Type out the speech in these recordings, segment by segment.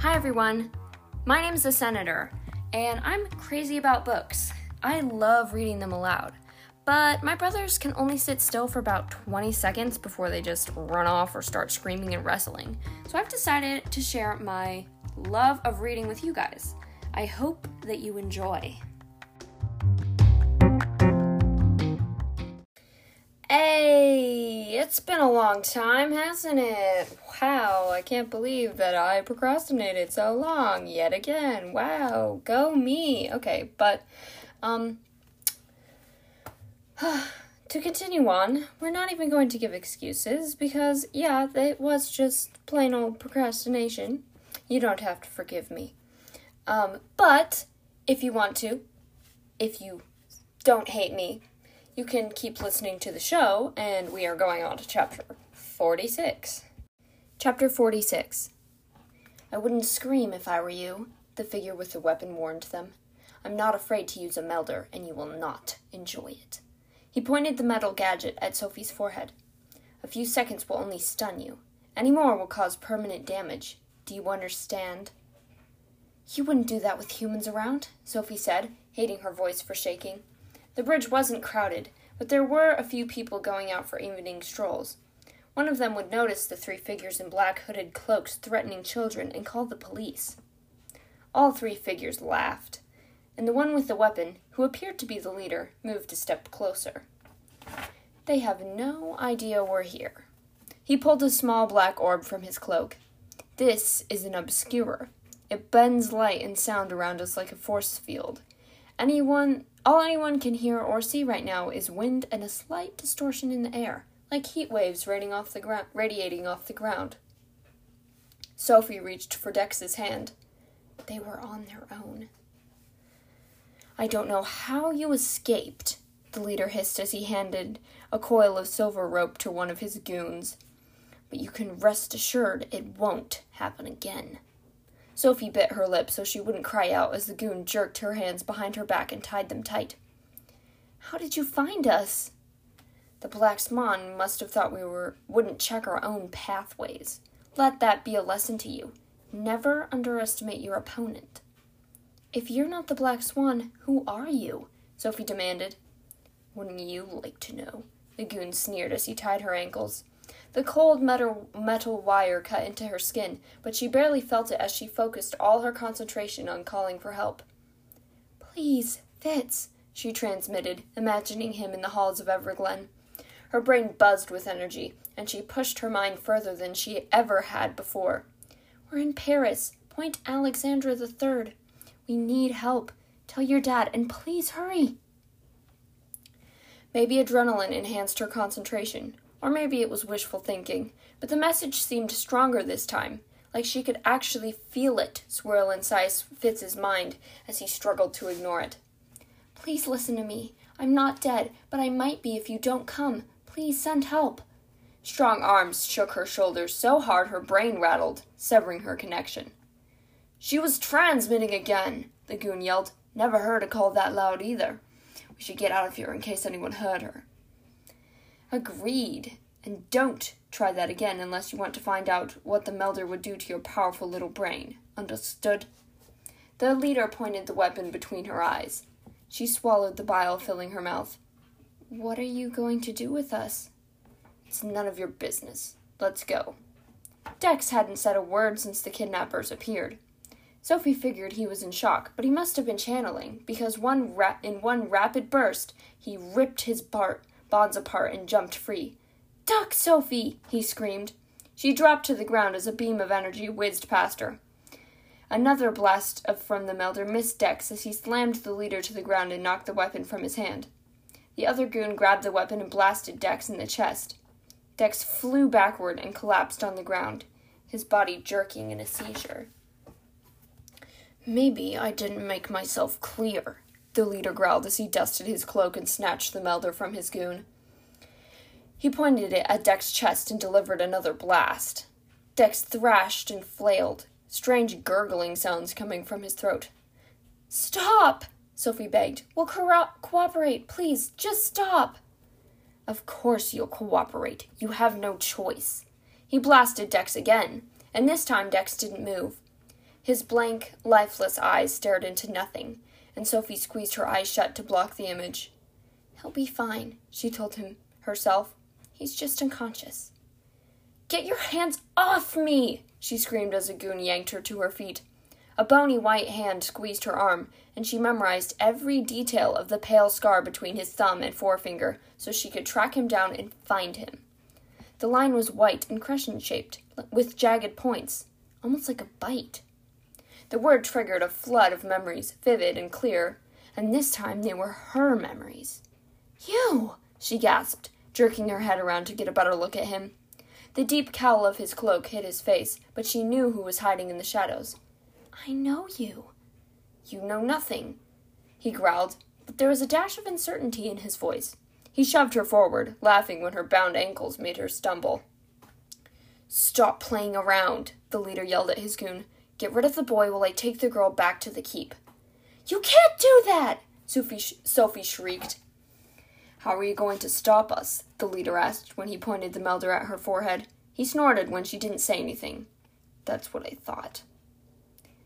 Hi, everyone. My name's the Senator, and I'm crazy about books. I love reading them aloud. But my brothers can only sit still for about 20 seconds before they just run off or start screaming and wrestling. So I've decided to share my love of reading with you guys. I hope that you enjoy. Hey, it's been a long time, hasn't it? Wow, I can't believe that I procrastinated so long yet again. Wow, go me. Okay, but um to continue on, we're not even going to give excuses because yeah, it was just plain old procrastination. You don't have to forgive me. Um, but if you want to, if you don't hate me, you can keep listening to the show, and we are going on to chapter 46. Chapter 46 I wouldn't scream if I were you, the figure with the weapon warned them. I'm not afraid to use a melder, and you will not enjoy it. He pointed the metal gadget at Sophie's forehead. A few seconds will only stun you. Any more will cause permanent damage. Do you understand? You wouldn't do that with humans around, Sophie said, hating her voice for shaking. The bridge wasn't crowded, but there were a few people going out for evening strolls. One of them would notice the three figures in black hooded cloaks threatening children and call the police. All three figures laughed, and the one with the weapon, who appeared to be the leader, moved a step closer. They have no idea we're here. He pulled a small black orb from his cloak. This is an obscurer. It bends light and sound around us like a force field. Anyone all anyone can hear or see right now is wind and a slight distortion in the air, like heat waves radiating off the, gra- radiating off the ground. Sophie reached for Dex's hand. They were on their own. I don't know how you escaped, the leader hissed as he handed a coil of silver rope to one of his goons. But you can rest assured it won't happen again. Sophie bit her lip so she wouldn't cry out as the goon jerked her hands behind her back and tied them tight. How did you find us? The Black Swan must have thought we were wouldn't check our own pathways. Let that be a lesson to you. Never underestimate your opponent. If you're not the Black Swan, who are you? Sophie demanded. Wouldn't you like to know? The goon sneered as he tied her ankles. The cold metal, metal wire cut into her skin, but she barely felt it as she focused all her concentration on calling for help. Please, Fitz, she transmitted, imagining him in the halls of Everglen. Her brain buzzed with energy, and she pushed her mind further than she ever had before. We're in Paris, Point Alexandra the Third. We need help. Tell your dad, and please hurry. Maybe adrenaline enhanced her concentration, or maybe it was wishful thinking, but the message seemed stronger this time, like she could actually feel it swirl inside Fitz's mind as he struggled to ignore it. Please listen to me. I'm not dead, but I might be if you don't come. Please send help. Strong arms shook her shoulders so hard her brain rattled, severing her connection. She was transmitting again, the goon yelled. Never heard a call that loud either. We should get out of here in case anyone heard her. Agreed. And don't try that again unless you want to find out what the melder would do to your powerful little brain. Understood? The leader pointed the weapon between her eyes. She swallowed the bile filling her mouth. What are you going to do with us? It's none of your business. Let's go. Dex hadn't said a word since the kidnappers appeared. Sophie figured he was in shock, but he must have been channeling, because one ra- in one rapid burst, he ripped his bar- bonds apart and jumped free. Duck, Sophie! he screamed. She dropped to the ground as a beam of energy whizzed past her. Another blast of, from the melder missed Dex as he slammed the leader to the ground and knocked the weapon from his hand. The other goon grabbed the weapon and blasted Dex in the chest. Dex flew backward and collapsed on the ground, his body jerking in a seizure. Maybe I didn't make myself clear, the leader growled as he dusted his cloak and snatched the melder from his goon. He pointed it at Dex's chest and delivered another blast. Dex thrashed and flailed, strange gurgling sounds coming from his throat. Stop! Sophie begged. We'll co- cooperate. Please, just stop. Of course you'll cooperate. You have no choice. He blasted Dex again, and this time Dex didn't move. His blank, lifeless eyes stared into nothing, and Sophie squeezed her eyes shut to block the image. He'll be fine, she told him herself. He's just unconscious. Get your hands off me! she screamed as a goon yanked her to her feet. A bony white hand squeezed her arm, and she memorized every detail of the pale scar between his thumb and forefinger so she could track him down and find him. The line was white and crescent shaped, with jagged points, almost like a bite. The word triggered a flood of memories, vivid and clear, and this time they were her memories. You! she gasped, jerking her head around to get a better look at him. The deep cowl of his cloak hid his face, but she knew who was hiding in the shadows. I know you. You know nothing, he growled, but there was a dash of uncertainty in his voice. He shoved her forward, laughing when her bound ankles made her stumble. Stop playing around, the leader yelled at his goon. Get rid of the boy while I take the girl back to the keep. You can't do that, Sophie, sh- Sophie shrieked. How are you going to stop us? the leader asked when he pointed the melder at her forehead. He snorted when she didn't say anything. That's what I thought.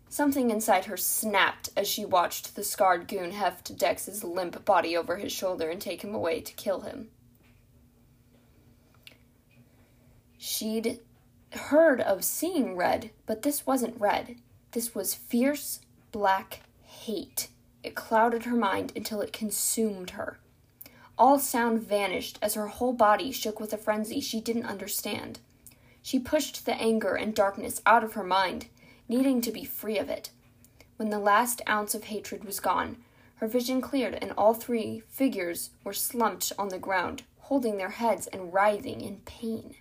Something inside her snapped as she watched the scarred goon heft Dex's limp body over his shoulder and take him away to kill him. She'd heard of seeing red, but this wasn't red. This was fierce, black hate. It clouded her mind until it consumed her. All sound vanished as her whole body shook with a frenzy she didn't understand. She pushed the anger and darkness out of her mind needing to be free of it. When the last ounce of hatred was gone, her vision cleared and all three figures were slumped on the ground, holding their heads and writhing in pain.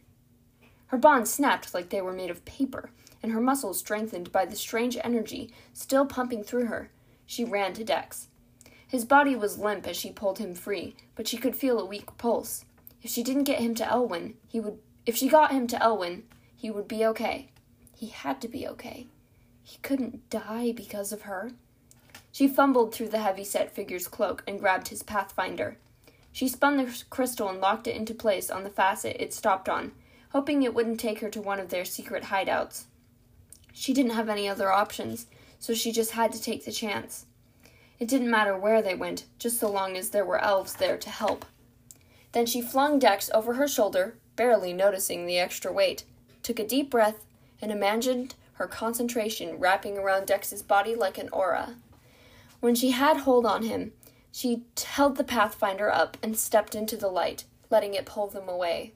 Her bonds snapped like they were made of paper, and her muscles strengthened by the strange energy still pumping through her. She ran to Dex. His body was limp as she pulled him free, but she could feel a weak pulse. If she didn't get him to Elwyn, he would if she got him to Elwyn, he would be okay. He had to be okay. He couldn't die because of her. She fumbled through the heavy set figure's cloak and grabbed his pathfinder. She spun the crystal and locked it into place on the facet it stopped on, hoping it wouldn't take her to one of their secret hideouts. She didn't have any other options, so she just had to take the chance. It didn't matter where they went, just so long as there were elves there to help. Then she flung Dex over her shoulder, barely noticing the extra weight, took a deep breath, and imagined her concentration wrapping around Dex's body like an aura. When she had hold on him, she held the Pathfinder up and stepped into the light, letting it pull them away.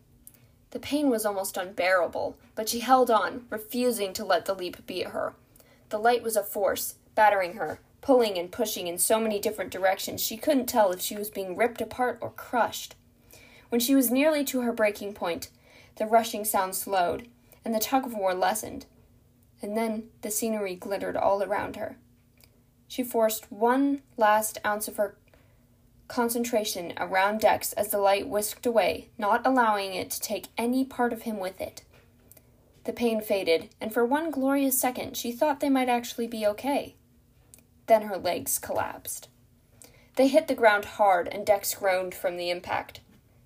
The pain was almost unbearable, but she held on, refusing to let the leap beat her. The light was a force, battering her, pulling and pushing in so many different directions she couldn't tell if she was being ripped apart or crushed. When she was nearly to her breaking point, the rushing sound slowed, and the tug of war lessened and then the scenery glittered all around her. She forced one last ounce of her concentration around Dex as the light whisked away, not allowing it to take any part of him with it. The pain faded, and for one glorious second she thought they might actually be okay. Then her legs collapsed. They hit the ground hard, and Dex groaned from the impact.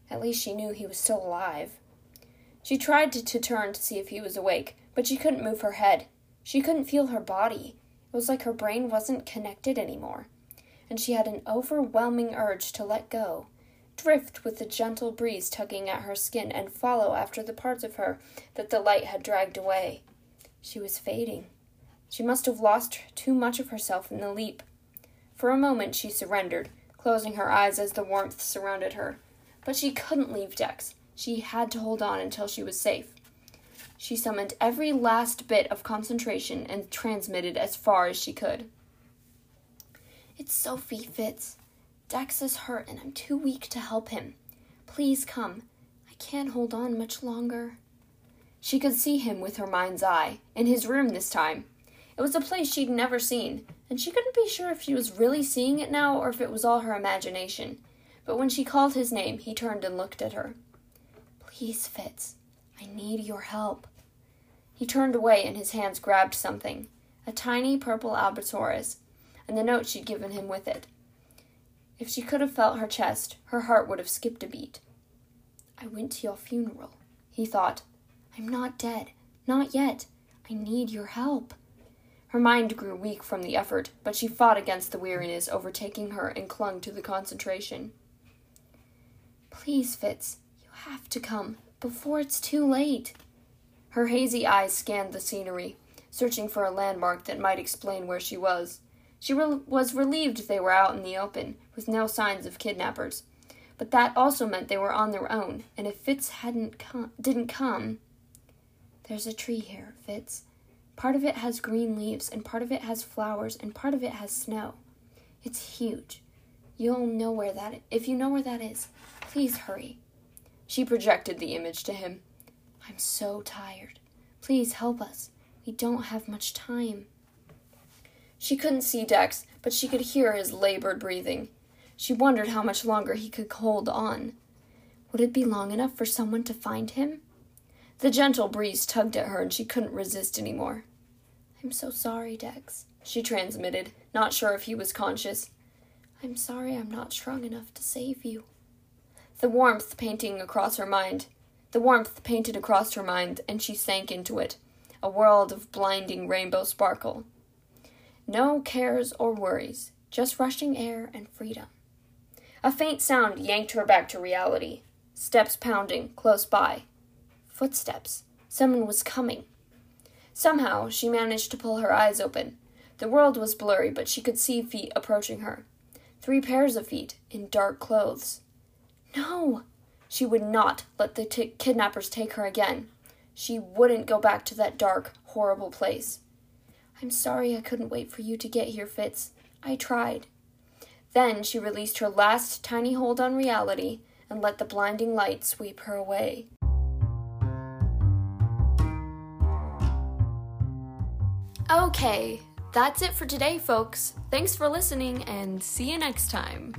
At least she knew he was still alive. She tried to, to turn to see if he was awake, but she couldn't move her head. She couldn't feel her body. It was like her brain wasn't connected anymore, and she had an overwhelming urge to let go, drift with the gentle breeze tugging at her skin, and follow after the parts of her that the light had dragged away. She was fading. She must have lost too much of herself in the leap. For a moment she surrendered, closing her eyes as the warmth surrounded her. But she couldn't leave Dex. She had to hold on until she was safe. She summoned every last bit of concentration and transmitted as far as she could. It's Sophie Fitz. Dex is hurt and I'm too weak to help him. Please come. I can't hold on much longer. She could see him with her mind's eye, in his room this time. It was a place she'd never seen, and she couldn't be sure if she was really seeing it now or if it was all her imagination. But when she called his name, he turned and looked at her. Please, Fitz, I need your help. He turned away and his hands grabbed something a tiny purple albatross, and the note she'd given him with it. If she could have felt her chest, her heart would have skipped a beat. I went to your funeral, he thought. I'm not dead. Not yet. I need your help. Her mind grew weak from the effort, but she fought against the weariness overtaking her and clung to the concentration. Please, Fitz, you have to come before it's too late. Her hazy eyes scanned the scenery, searching for a landmark that might explain where she was. She re- was relieved they were out in the open, with no signs of kidnappers. But that also meant they were on their own, and if Fitz hadn't come, didn't come, there's a tree here, Fitz. Part of it has green leaves, and part of it has flowers, and part of it has snow. It's huge. You'll know where that is. If you know where that is, please hurry. She projected the image to him. I'm so tired. Please help us. We don't have much time. She couldn't see Dex, but she could hear his labored breathing. She wondered how much longer he could hold on. Would it be long enough for someone to find him? The gentle breeze tugged at her, and she couldn't resist any more. I'm so sorry, Dex, she transmitted, not sure if he was conscious. I'm sorry I'm not strong enough to save you. The warmth painting across her mind, the warmth painted across her mind, and she sank into it, a world of blinding rainbow sparkle. No cares or worries, just rushing air and freedom. A faint sound yanked her back to reality. Steps pounding close by. Footsteps. Someone was coming. Somehow she managed to pull her eyes open. The world was blurry, but she could see feet approaching her. Three pairs of feet in dark clothes. No! She would not let the t- kidnappers take her again. She wouldn't go back to that dark, horrible place. I'm sorry I couldn't wait for you to get here, Fitz. I tried. Then she released her last tiny hold on reality and let the blinding light sweep her away. Okay, that's it for today, folks. Thanks for listening and see you next time.